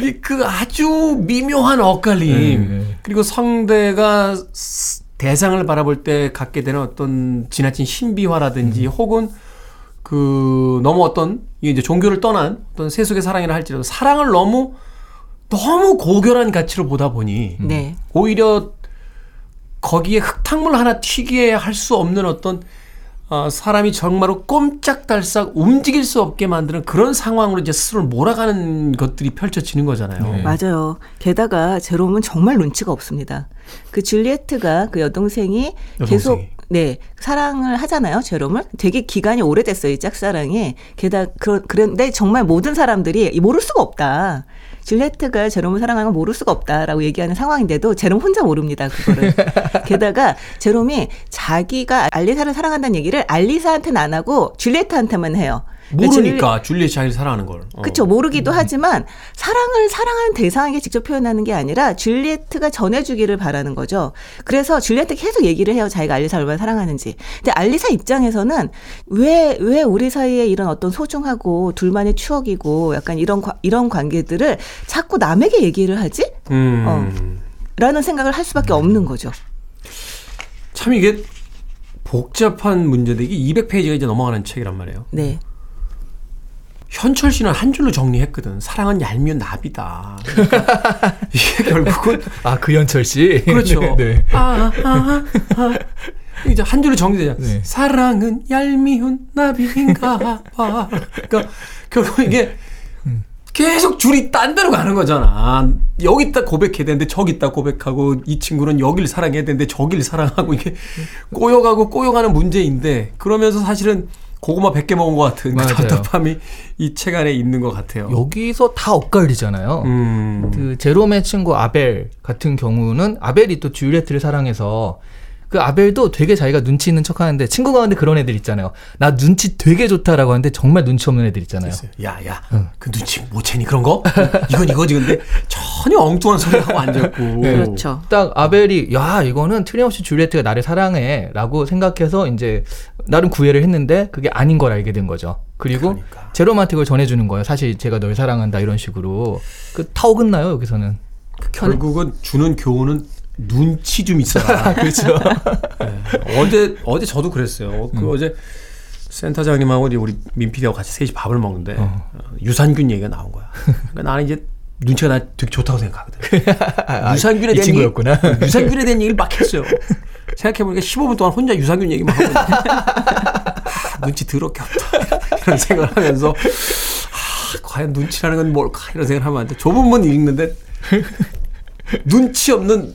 이그 아주 미묘한 엇갈림 네. 그리고 상대가 스- 대상을 바라볼 때 갖게 되는 어떤 지나친 신비화라든지 혹은 그 너무 어떤 이제 종교를 떠난 어떤 세속의 사랑이라 할지라도 사랑을 너무 너무 고결한 가치로 보다 보니 네. 오히려 거기에 흙탕물 하나 튀기에 할 수 없는 어떤 어, 사람이 정말로 꼼짝달싹 움직일 수 없게 만드는 그런 상황으로 이제 스스로를 몰아가는 것들이 펼쳐지는 거잖아요. 네. 맞아요. 게다가 제롬은 정말 눈치가 없습니다. 그 줄리에트가 그 여동생이 계속 여동생이. 네 사랑을 하잖아요. 제롬을 되게 기간이 오래됐어요. 이 짝사랑이 게다가 그런 그런데 정말 모든 사람들이 모를 수가 없다. 줄리에트가 제롬을 사랑하는 건 모를 수가 없다라고 얘기하는 상황인데도 제롬 혼자 모릅니다. 그거를. <laughs> 게다가 제롬이 자기가 알리사를 사랑한다는 얘기를 알리사한테는 안 하고 줄리에트한테만 해요. 그러니까 모르니까 줄리엣 자기를 사랑하는 걸. 어. 그렇죠. 모르기도 하지만 사랑을 사랑하는 대상에게 직접 표현하는 게 아니라 줄리에트가 전해주기를 바라는 거죠. 그래서 줄리에트 계속 얘기를 해요. 자기가 알리사 얼마나 사랑하는지. 근데 알리사 입장에서는 왜 왜 우리 사이에 이런 어떤 소중하고 둘만의 추억이고 약간 이런 과- 이런 관계들을 자꾸 남에게 얘기를 하지? 음. 어. 라는 생각을 할 수밖에 없는 거죠. 참 이게 복잡한 문제인데 이게 200페이지가 이제 넘어가는 책이란 말이에요. 네. 현철 씨는 한 줄로 정리했거든. 사랑은 얄미운 나비다. 그러니까 <laughs> 이게 결국은 아 그 현철 씨. 그렇죠. <laughs> 네, 네. 아, 아, 아. 이제 한 줄로 정리되잖아. 네. 사랑은 얄미운 나비인가 봐. 그러니까 결국 이게 계속 줄이 딴 데로 가는 거잖아. 여기 있다 고백해야 되는데 저기 있다 고백하고 이 친구는 여길 사랑해야 되는데 저길 사랑하고 이게 꼬여가고 꼬여가는 문제인데 그러면서 사실은 고구마 100개 먹은 것 같은 그 맞아요. 답답함이 이 책 안에 있는 것 같아요. 여기서 다 엇갈리잖아요. 음. 그 제롬의 친구 아벨 같은 경우는 아벨이 또 줄리에트를 사랑해서 그 아벨도 되게 자기가 눈치 있는 척 하는데 친구 가운데 그런 애들 있잖아요. 나 눈치 되게 좋다라고 하는데 정말 눈치 없는 애들 있잖아요. 야, 야, 그 눈치 못 채니 그런 거? 이건 이거지. 근데 전혀 엉뚱한 소리 하고 앉았고. 네. 그렇죠. 딱 아벨이 야 이거는 틀림없이 줄리에트가 나를 사랑해 라고 생각해서 이제 나름 구애를 했는데 그게 아닌 걸 알게 된 거죠. 그리고 그러니까. 제롬한테 그걸 전해주는 거예요. 사실 제가 널 사랑한다 이런 식으로 그 타오긋나요 여기서는. 결국은 주는 교훈은 눈치 좀 있어라. <laughs> 그렇죠. 네. 어제 어제 저도 그랬어요. 그 어제 센터장님하고 이제 우리 민 PD하고 같이 셋이 밥을 먹는데 어, 유산균 얘기가 나온 거야. 그러니까 나는 이제 눈치가 나 되게 좋다고 생각하거든. <laughs> 유산균에 이 대한 친구였구나. 얘기, 유산균에 대한 얘기를 막 했어요. <laughs> 생각해보니까 15분 동안 혼자 유산균 얘기만 하고 아, 눈치 더럽게 없다. 이런 생각을 하면서 아, 과연 눈치라는 건 뭘까 이런 생각을 하면 안 돼. 좁은 문 읽는데 눈치 없는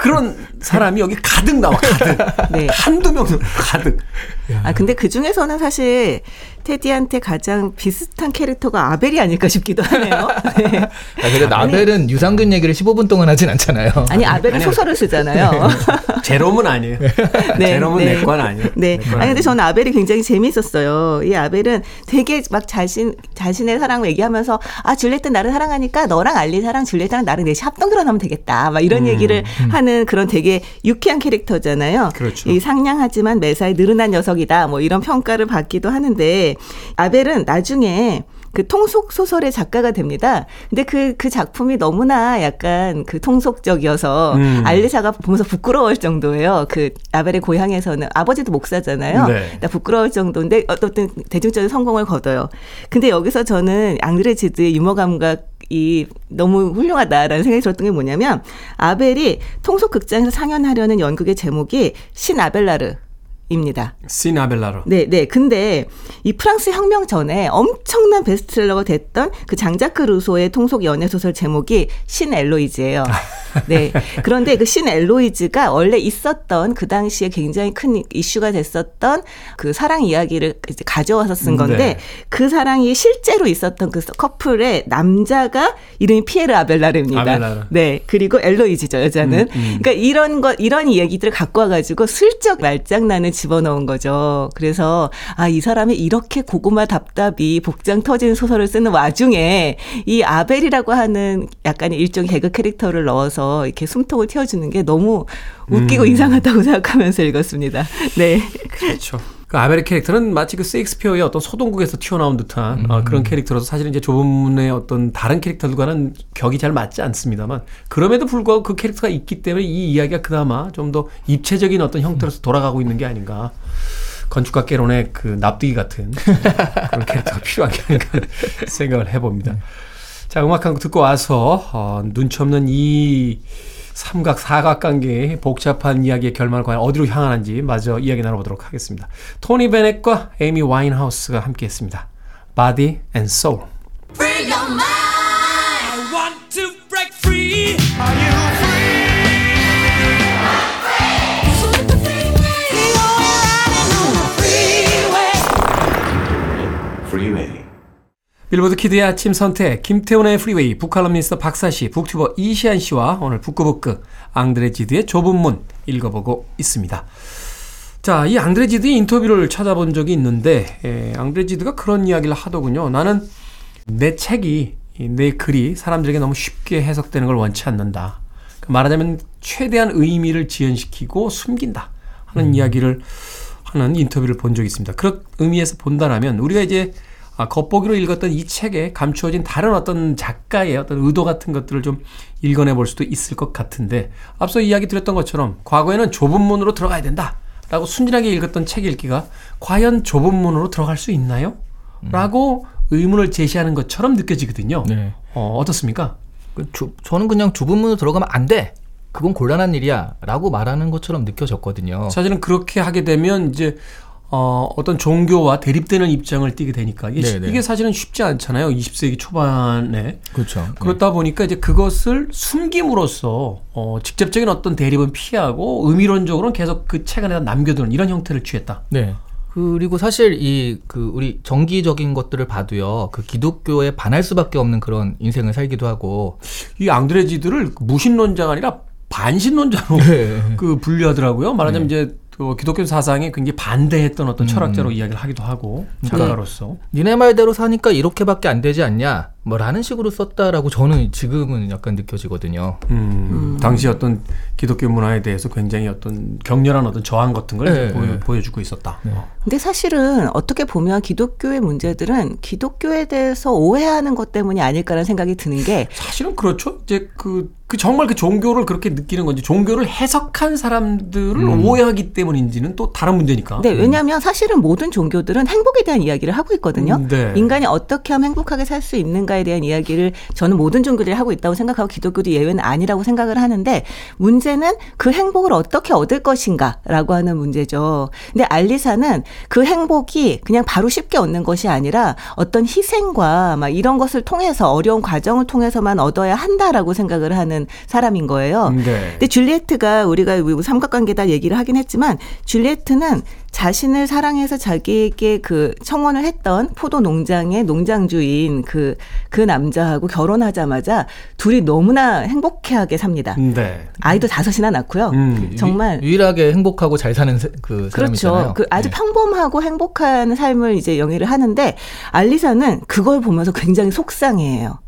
그런 사람이 여기 가득 나와 가득 네. 한두 명은 가득 아 근데 그 중에서는 사실 테디한테 가장 비슷한 캐릭터가 아벨이 아닐까 싶기도 하네요. <laughs> 네. 아, 근데 나벨은 유산균 얘기를 15분 동안 하진 않잖아요. 아니 아벨은 소설을 쓰잖아요. <laughs> 제롬은 아니에요. 제롬은 내건 아니에요. 네. 내건 아니 근데 아니에요. 저는 아벨이 굉장히 재밌었어요. 이 아벨은 되게 막 자신 자신의 사랑을 얘기하면서 아 줄리엣은 나를 사랑하니까 너랑 알리 사랑 줄리엣랑 나랑 넷이 합동들어나면 되겠다. 막 이런 얘기를 하는 그런 되게 유쾌한 캐릭터잖아요. 그렇죠. 이 상냥하지만 매사에 느른한 녀석이다. 뭐 이런 평가를 받기도 하는데 아벨은 나중에 그 통속 소설의 작가가 됩니다. 근데 그, 그 작품이 너무나 약간 그 통속적이어서 음. 알리사가 보면서 부끄러울 정도예요. 그 아벨의 고향에서는 아버지도 목사잖아요. 네. 나 부끄러울 정도인데 어떤 대중적인 성공을 거둬요. 근데 여기서 저는 앙드레지드의 유머 감각 이 너무 훌륭하다라는 생각이 들었던 게 뭐냐면 아벨이 통속 극장에서 상연하려는 연극의 제목이 신 아벨라르 입니다. 시나벨라로. 네, 네. 근데 이 프랑스 혁명 전에 엄청난 베스트셀러가 됐던 그 장자크 루소의 통속 연애 소설 제목이 신 엘로이즈예요. <laughs> 네. 그런데 그 신 엘로이즈가 원래 있었던 그 당시에 굉장히 큰 이슈가 됐었던 그 사랑 이야기를 이제 가져와서 쓴 건데 네. 그 사랑이 실제로 있었던 그 커플의 남자가 이름이 피에르 아벨라르입니다. 아벨라르. 네. 그리고 엘로이즈죠, 여자는. 그러니까 이런 거, 이런 얘기들을 갖고 와 가지고 슬쩍 말장난을 집어넣은 거죠. 그래서, 아, 이 사람이 이렇게 고구마 답답이 복장 터진 소설을 쓰는 와중에 이 아벨이라고 하는 약간의 일종의 개그 캐릭터를 넣어서 이렇게 숨통을 틔워주는 게 너무 웃기고 이상하다고 <laughs> 생각하면서 읽었습니다. 네. 그렇죠. 그 아벨의 캐릭터는 마치 그 세익스피어의 어떤 소동국에서 튀어나온 듯한 어, 그런 캐릭터라서 사실은 이제 좁은 문의 어떤 다른 캐릭터들과는 격이 잘 맞지 않습니다만 그럼에도 불구하고 그 캐릭터가 있기 때문에 이 이야기가 그나마 좀 더 입체적인 어떤 형태로서 돌아가고 있는 게 아닌가. 건축가 깨론의 그 납득이 같은 <laughs> 그런 캐릭터가 필요한 게 아닌가 생각을 해봅니다. 자, 음악 한 곡 듣고 와서 어, 눈치 없는 이 삼각 사각 관계의 복잡한 이야기의 결말을 과연 어디로 향하는지 마저 이야기 나눠보도록 하겠습니다. 토니 베넷과 에이미 와인하우스가 함께했습니다. Body and Soul. 빌보드 키드의 아침 선택 김태훈의 프리웨이 북칼럼니스트 박사씨 북튜버 이시한 씨와 오늘 북끄북끄 앙드레지드의 좁은 문 읽어보고 있습니다. 자, 이 앙드레지드의 인터뷰를 찾아본 적이 있는데 에, 앙드레지드가 그런 이야기를 하더군요. 나는 내 책이 이내 글이 사람들에게 너무 쉽게 해석되는 걸 원치 않는다. 그 말하자면 최대한 의미를 지연시키고 숨긴다 하는 이야기를 하는 인터뷰를 본 적이 있습니다. 그런 의미에서 본다라면 우리가 이제 아, 겉보기로 읽었던 이 책에 감추어진 다른 어떤 작가의 어떤 의도 같은 것들을 좀 읽어내 볼 수도 있을 것 같은데 앞서 이야기 드렸던 것처럼 과거에는 좁은 문으로 들어가야 된다 라고 순진하게 읽었던 책 읽기가 과연 좁은 문으로 들어갈 수 있나요? 라고 의문을 제시하는 것처럼 느껴지거든요. 네. 어, 어떻습니까? 그 주- 저는 그냥 좁은 문으로 들어가면 안 돼. 그건 곤란한 일이야. 라고 말하는 것처럼 느껴졌거든요. 사실은 그렇게 하게 되면 이제 어, 어떤 종교와 대립되는 입장을 띠게 되니까 이게, 네네. 이게 사실은 쉽지 않잖아요. 20세기 초반에. 그렇죠. 그렇다 보니까 이제 그것을 숨김으로써 어, 직접적인 어떤 대립은 피하고 의미론적으로는 계속 그 책 안에다 남겨두는 이런 형태를 취했다. 네. 그리고 사실 이 그 우리 정기적인 것들을 봐도요. 그 기독교에 반할 수밖에 없는 그런 인생을 살기도 하고. 이 앙드레지드를 무신론자가 아니라 반신론자로 네. 그 분류하더라고요. 말하자면 이제 그 기독교 사상에 굉장히 반대했던 어떤 철학자로 이야기를 하기도 하고 작가로서. 니네 말대로 사니까 이렇게밖에 안 되지 않냐? 뭐라는 식으로 썼다라고 저는 지금은 약간 느껴지거든요. 음, 당시 어떤 기독교 문화에 대해서 굉장히 어떤 격렬한 어떤 저항 같은 걸 네, 보여, 네. 보여주고 있었다. 어. 근데 사실은 어떻게 보면 기독교의 문제들은 기독교에 대해서 오해하는 것 때문이 아닐까라는 생각이 드는 게 사실은 그렇죠. 이제 그, 그 정말 그 종교를 그렇게 느끼는 건지 종교를 해석한 사람들을 오해하기 때문인지는 또 다른 문제니까. 네, 왜냐하면 사실은 모든 종교들은 행복에 대한 이야기를 하고 있거든요. 음, 네. 인간이 어떻게 하면 행복하게 살 수 있는가 에 대한 이야기를 저는 모든 종교들이 하고 있다고 생각하고 기독교도 예외는 아니라고 생각을 하는데 문제는 그 행복을 어떻게 얻을 것인가라고 하는 문제죠. 근데 알리사는 그 행복이 그냥 바로 쉽게 얻는 것이 아니라 어떤 희생과 막 이런 것을 통해서 어려운 과정을 통해서만 얻어야 한다라고 생각을 하는 사람인 거예요. 네. 근데 줄리에트가 우리가 삼각관계다 얘기를 하긴 했지만 줄리에트는 자신을 사랑해서 자기에게 그 청혼을 했던 포도 농장의 농장주인 그, 그 남자하고 결혼하자마자 둘이 너무나 행복해하게 삽니다. 네. 아이도 다섯이나 낳고요. 음. 정말 유, 일하게 행복하고 잘 사는 세- 그 사람이잖아요. 그렇죠. 그 아주 네. 평범하고 행복한 삶을 이제 영위를 하는데 알리사는 그걸 보면서 굉장히 속상해해요.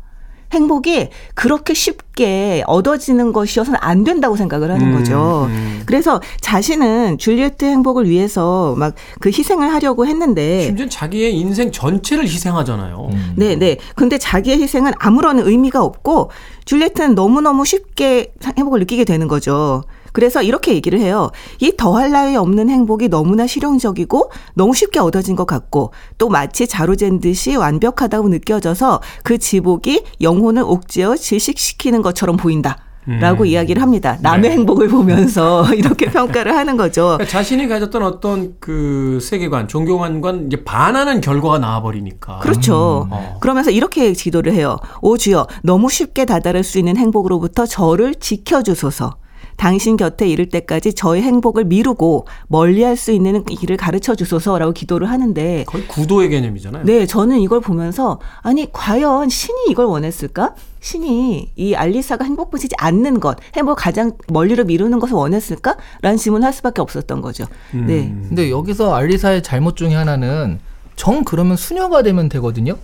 행복이 그렇게 쉽게 얻어지는 것이어서는 안 된다고 생각을 하는 음, 거죠. 음. 그래서 자신은 줄리엣의 행복을 위해서 막 그 희생을 하려고 했는데 심지어 자기의 인생 전체를 희생하잖아요. 음. 네, 네. 근데 자기의 희생은 아무런 의미가 없고 줄리엣은 너무너무 쉽게 행복을 느끼게 되는 거죠. 그래서 이렇게 얘기를 해요. 이 더할 나위 없는 행복이 너무나 실용적이고 너무 쉽게 얻어진 것 같고 또 마치 자루잰 듯이 완벽하다고 느껴져서 그 지복이 영혼을 옥죄어 질식시키는 것처럼 보인다. 라고 이야기를 합니다. 남의 네. 행복을 보면서 <laughs> 이렇게 평가를 하는 거죠. 그러니까 자신이 가졌던 어떤 그 세계관, 종교관관 이제 반하는 결과가 나와버리니까. 그렇죠. 어. 그러면서 이렇게 기도를 해요. 오 주여, 너무 쉽게 다다를 수 있는 행복으로부터 저를 지켜주소서. 당신 곁에 이를 때까지 저의 행복을 미루고 멀리할 수 있는 길을 가르쳐 주소서라고 기도를 하는데 거의 구도의 개념이잖아요. 네, 저는 이걸 보면서 아니 과연 신이 이걸 원했을까? 신이 이 알리사가 행복해지지 않는 것, 행복 가장 멀리로 미루는 것을 원했을까? 라는 질문을 할 수밖에 없었던 거죠. 음. 네. 근데 여기서 알리사의 잘못 중에 하나는 정 그러면 수녀가 되면 되거든요.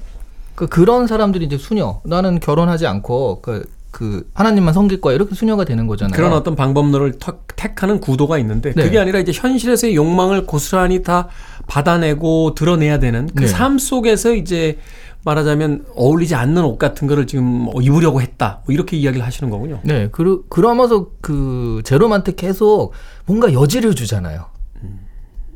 그 그런 사람들이 이제 수녀. 나는 결혼하지 않고 그, 그 하나님만 섬길 거야 이렇게 수녀가 되는 거잖아요. 그런 어떤 방법론을 턱- 택하는 구도가 있는데 네. 그게 아니라 이제 현실에서의 욕망을 고스란히 다 받아내고 드러내야 되는 그 네. 삶 속에서 이제 말하자면 어울리지 않는 옷 같은 거를 지금 뭐 입으려고 했다. 뭐 이렇게 이야기를 하시는 거군요. 네, 그러, 그러면서 그 제롬한테 계속 뭔가 여지를 주잖아요.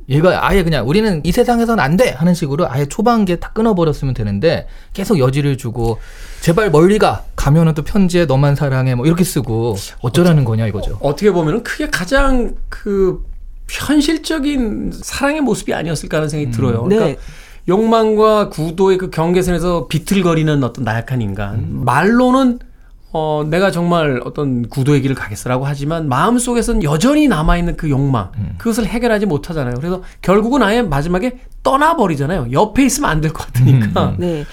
얘가 아예 그냥 우리는 이 세상에서는 안 돼! 하는 식으로 아예 초반기에 다 끊어버렸으면 되는데 계속 여지를 주고 제발 멀리 가! 가면은 또 편지에 너만 사랑해 뭐 이렇게 쓰고 어쩌라는 거냐 이거죠. 어떻게 보면은 그게 가장 그 현실적인 사랑의 모습이 아니었을까 하는 생각이 들어요. 네. 그러니까 욕망과 구도의 그 경계선에서 비틀거리는 어떤 나약한 인간. 말로는 어, 내가 정말 어떤 구도의 길을 가겠어라고 하지만 마음속에서는 여전히 남아있는 그 욕망, 그것을 해결하지 못하잖아요. 그래서 결국은 아예 마지막에 떠나버리잖아요. 옆에 있으면 안 될 것 같으니까. 네.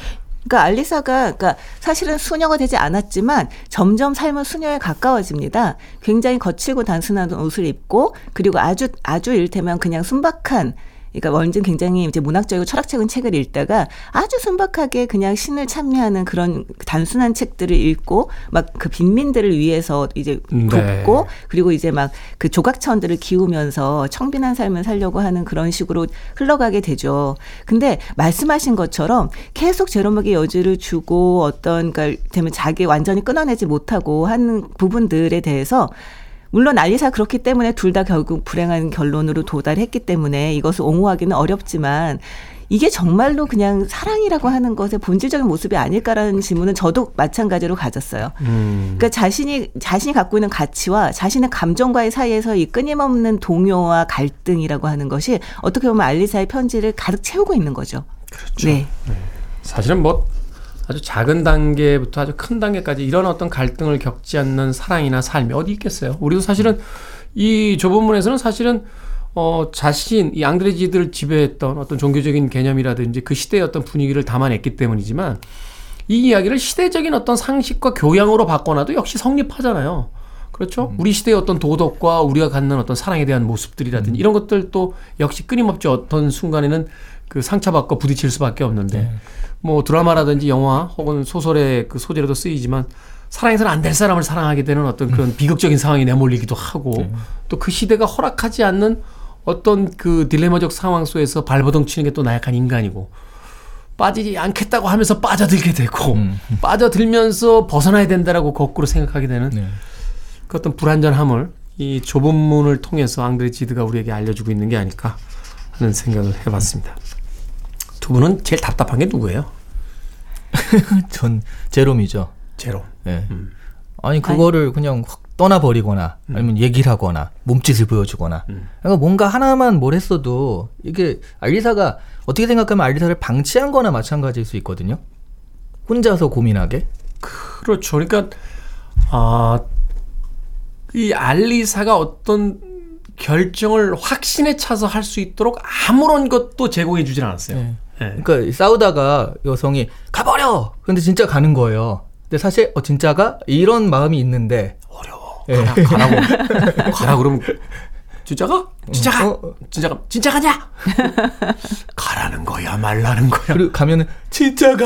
그러니까 알리사가 그러니까 사실은 수녀가 되지 않았지만 점점 삶은 수녀에 가까워집니다. 굉장히 거칠고 단순한 옷을 입고 그리고 아주 아주 이를테면 그냥 순박한 그러니까 원진 굉장히 이제 문학적이고 철학적인 책을 읽다가 아주 순박하게 그냥 신을 찬미하는 그런 단순한 책들을 읽고 막 그 빈민들을 위해서 이제 네. 돕고 그리고 이제 막 그 조각천들을 기우면서 청빈한 삶을 살려고 하는 그런 식으로 흘러가게 되죠. 근데 말씀하신 것처럼 계속 제롬에게 여지를 주고 어떤 그러니까 되면 자기 완전히 끊어내지 못하고 하는 부분들에 대해서 물론 알리사 그렇기 때문에 둘 다 결국 불행한 결론으로 도달했기 때문에 이것을 옹호하기는 어렵지만 이게 정말로 그냥 사랑이라고 하는 것의 본질적인 모습이 아닐까라는 질문은 저도 마찬가지로 가졌어요. 그러니까 자신이 자신이 갖고 있는 가치와 자신의 감정과의 사이에서 이 끊임없는 동요와 갈등이라고 하는 것이 어떻게 보면 알리사의 편지를 가득 채우고 있는 거죠. 그렇죠. 네. 사실은 뭐 아주 작은 단계부터 아주 큰 단계까지 이런 어떤 갈등을 겪지 않는 사랑이나 삶이 어디 있겠어요. 우리도 사실은 이 좁은 문에서는 사실은 어 자신 이 앙드레지드를 지배했던 어떤 종교적인 개념이라든지 그 시대의 어떤 분위기를 담아냈기 때문이지만 이 이야기를 시대적인 어떤 상식과 교양으로 바꿔놔도 역시 성립하잖아요. 그렇죠? 우리 시대의 어떤 도덕과 우리가 갖는 어떤 사랑에 대한 모습들이라든지 이런 것들도 역시 끊임없이 어떤 순간에는 그 상처받고 부딪힐 수밖에 없는데 뭐 드라마라든지 영화 혹은 소설의 그 소재로도 쓰이지만 사랑해서는 안 될 사람을 사랑하게 되는 어떤 그런 비극적인 상황이 내몰리기도 하고 또그 시대가 허락하지 않는 어떤 그 딜레마적 상황 속에서 발버둥 치는 게 또 나약한 인간이고 빠지지 않겠다고 하면서 빠져들게 되고 <laughs> 빠져들면서 벗어나야 된다라고 거꾸로 생각하게 되는 네. 그 어떤 불안전함을 이 좁은 문을 통해서 앙드레 지드가 우리에게 알려주고 있는 게 아닐까 하는 생각을 해봤습니다. 두 분은 제일 답답한 게 누구예요? <laughs> 전 제롬이죠. 제롬. 예. 아니 그거를 그냥 확 떠나버리거나 아니면 얘기를 하거나 몸짓을 보여주거나 그러니까 뭔가 하나만 뭘 했어도 이게 알리사가 어떻게 생각하면 알리사를 방치한 거나 마찬가지일 수 있거든요. 혼자서 고민하게. 그렇죠. 그러니까 아, 이 알리사가 어떤 결정을 확신에 차서 할 수 있도록 아무런 것도 제공해 주진 않았어요. 네. 예. 그러니까 싸우다가 여성이 가버려. 근데 진짜 가는 거예요. 근데 사실 어 진짜가 이런 마음이 있는데 어려워. 예. 가라, 가라고. <laughs> 가라 그러면 진짜가? 진짜가? 어, 어. 진짜가? 진짜 가냐? 가라는 거야, 말라는 거야. 그리고 가면은 진짜가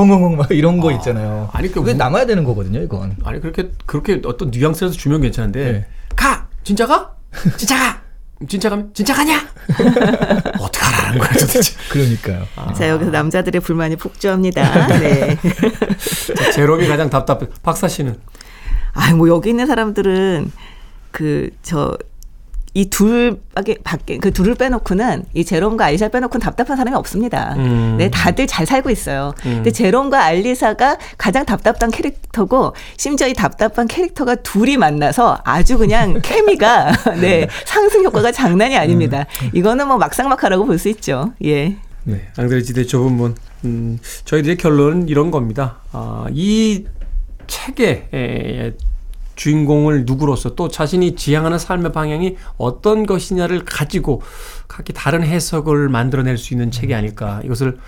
엉엉엉 막 이런 거 있잖아요. 아니, 그 그게 뭐- 남아야 되는 거거든요, 이건. 아니 그렇게 그렇게 어떤 뉘앙스라도 주면 괜찮은데 네. 가 진짜가 진짜가 진짜가 진짜 가냐 <laughs> 어떻게 하라는 거야 도대체 그러니까요. 자 여기서 남자들의 불만이 폭주합니다. 네. 자, 제롬이 가장 답답해 박사 씨는 아뭐 여기 있는 사람들은 그 저 이 둘밖에 밖에 그 둘을 빼놓고는 이 제롬과 알리사 빼놓고는 답답한 사람이 없습니다. 음. 네, 다들 잘 살고 있어요. 근데 제롬과 알리사가 가장 답답한 캐릭터고 심지어 이 답답한 캐릭터가 둘이 만나서 아주 그냥 <laughs> 케미가 네 상승 효과가 장난이 아닙니다. 이거는 뭐 막상막하라고 볼 수 있죠. 예. 네 앙드레지대 좁은 문 음, 저희들의 결론은 이런 겁니다 아, 이 책의 에, 주인공을 누구로서 또 자신이 지향하는 삶의 방향이 어떤 것이냐를 가지고 각기 다른 해석을 만들어낼 수 있는 책이 아닐까. 이것을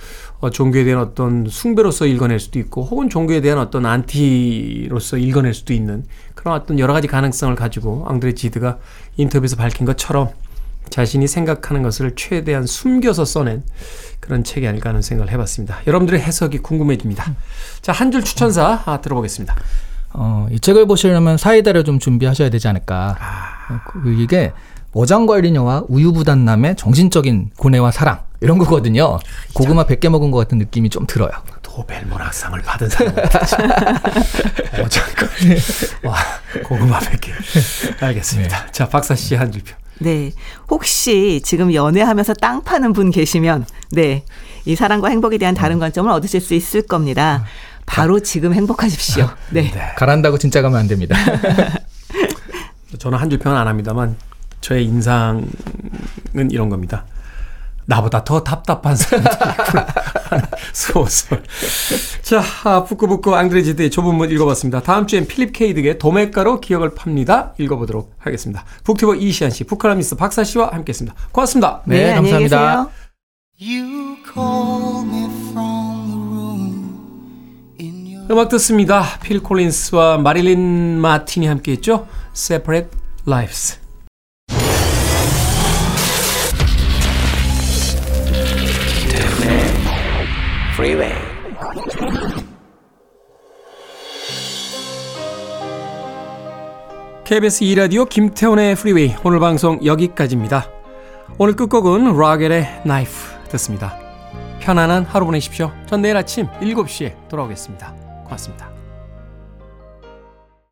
어, 종교에 대한 어떤 숭배로서 읽어낼 수도 있고 혹은 종교에 대한 어떤 안티로서 읽어낼 수도 있는 그런 어떤 여러 가지 가능성을 가지고 앙드레 지드가 인터뷰에서 밝힌 것처럼 자신이 생각하는 것을 최대한 숨겨서 써낸 그런 책이 아닐까 하는 생각을 해봤습니다. 여러분들의 해석이 궁금해집니다. 자, 한 줄 추천사 아, 들어보겠습니다. 어, 이 책을 보시려면 사이다를 좀 준비하셔야 되지 않을까. 어, 그 이게 어장관리녀와 우유부단남의 정신적인 고뇌와 사랑 이런 거거든요. 고구마 100개 먹은 것 같은 느낌이 좀 들어요. 노벨 문학상을 받은 사람 어, 잠깐. 와, 고구마 100개. 알겠습니다. 자, 박사 씨 한 줄평. 네. 혹시 지금 연애하면서 땅 파는 분 계시면, 네. 이 사랑과 행복에 대한 다른 관점을 얻으실 수 있을 겁니다. 바로 지금 행복하십시오. 네. 가란다고 진짜 가면 안 됩니다. <laughs> 저는 한 줄평은 안 합니다만 저의 인상은 이런 겁니다. 나보다 더 답답한 사람들이 있구나 하는 <laughs> 소설. 자, 아, 북구북구 앙드레지드의 좁은 문 읽어봤습니다. 다음 주엔 필립 케이드의 도매가로 기억을 팝니다. 읽어보도록 하겠습니다. 북튜버 이시안 씨, 북칼럼니스트 박사 씨와 함께했습니다. 고맙습니다. 네, 안녕히 감사합니다. 음악 듣습니다. 필 콜린스와 마릴린 마틴이 함께했죠. Separate Lives. KBS 2라디오 김태훈의 프리웨이 오늘 방송 여기까지입니다. 오늘 끝곡은 Rockwell의 Knife 듣습니다. 편안한 하루 보내십시오. 전 내일 아침 7시에 돌아오겠습니다. 고맙습니다.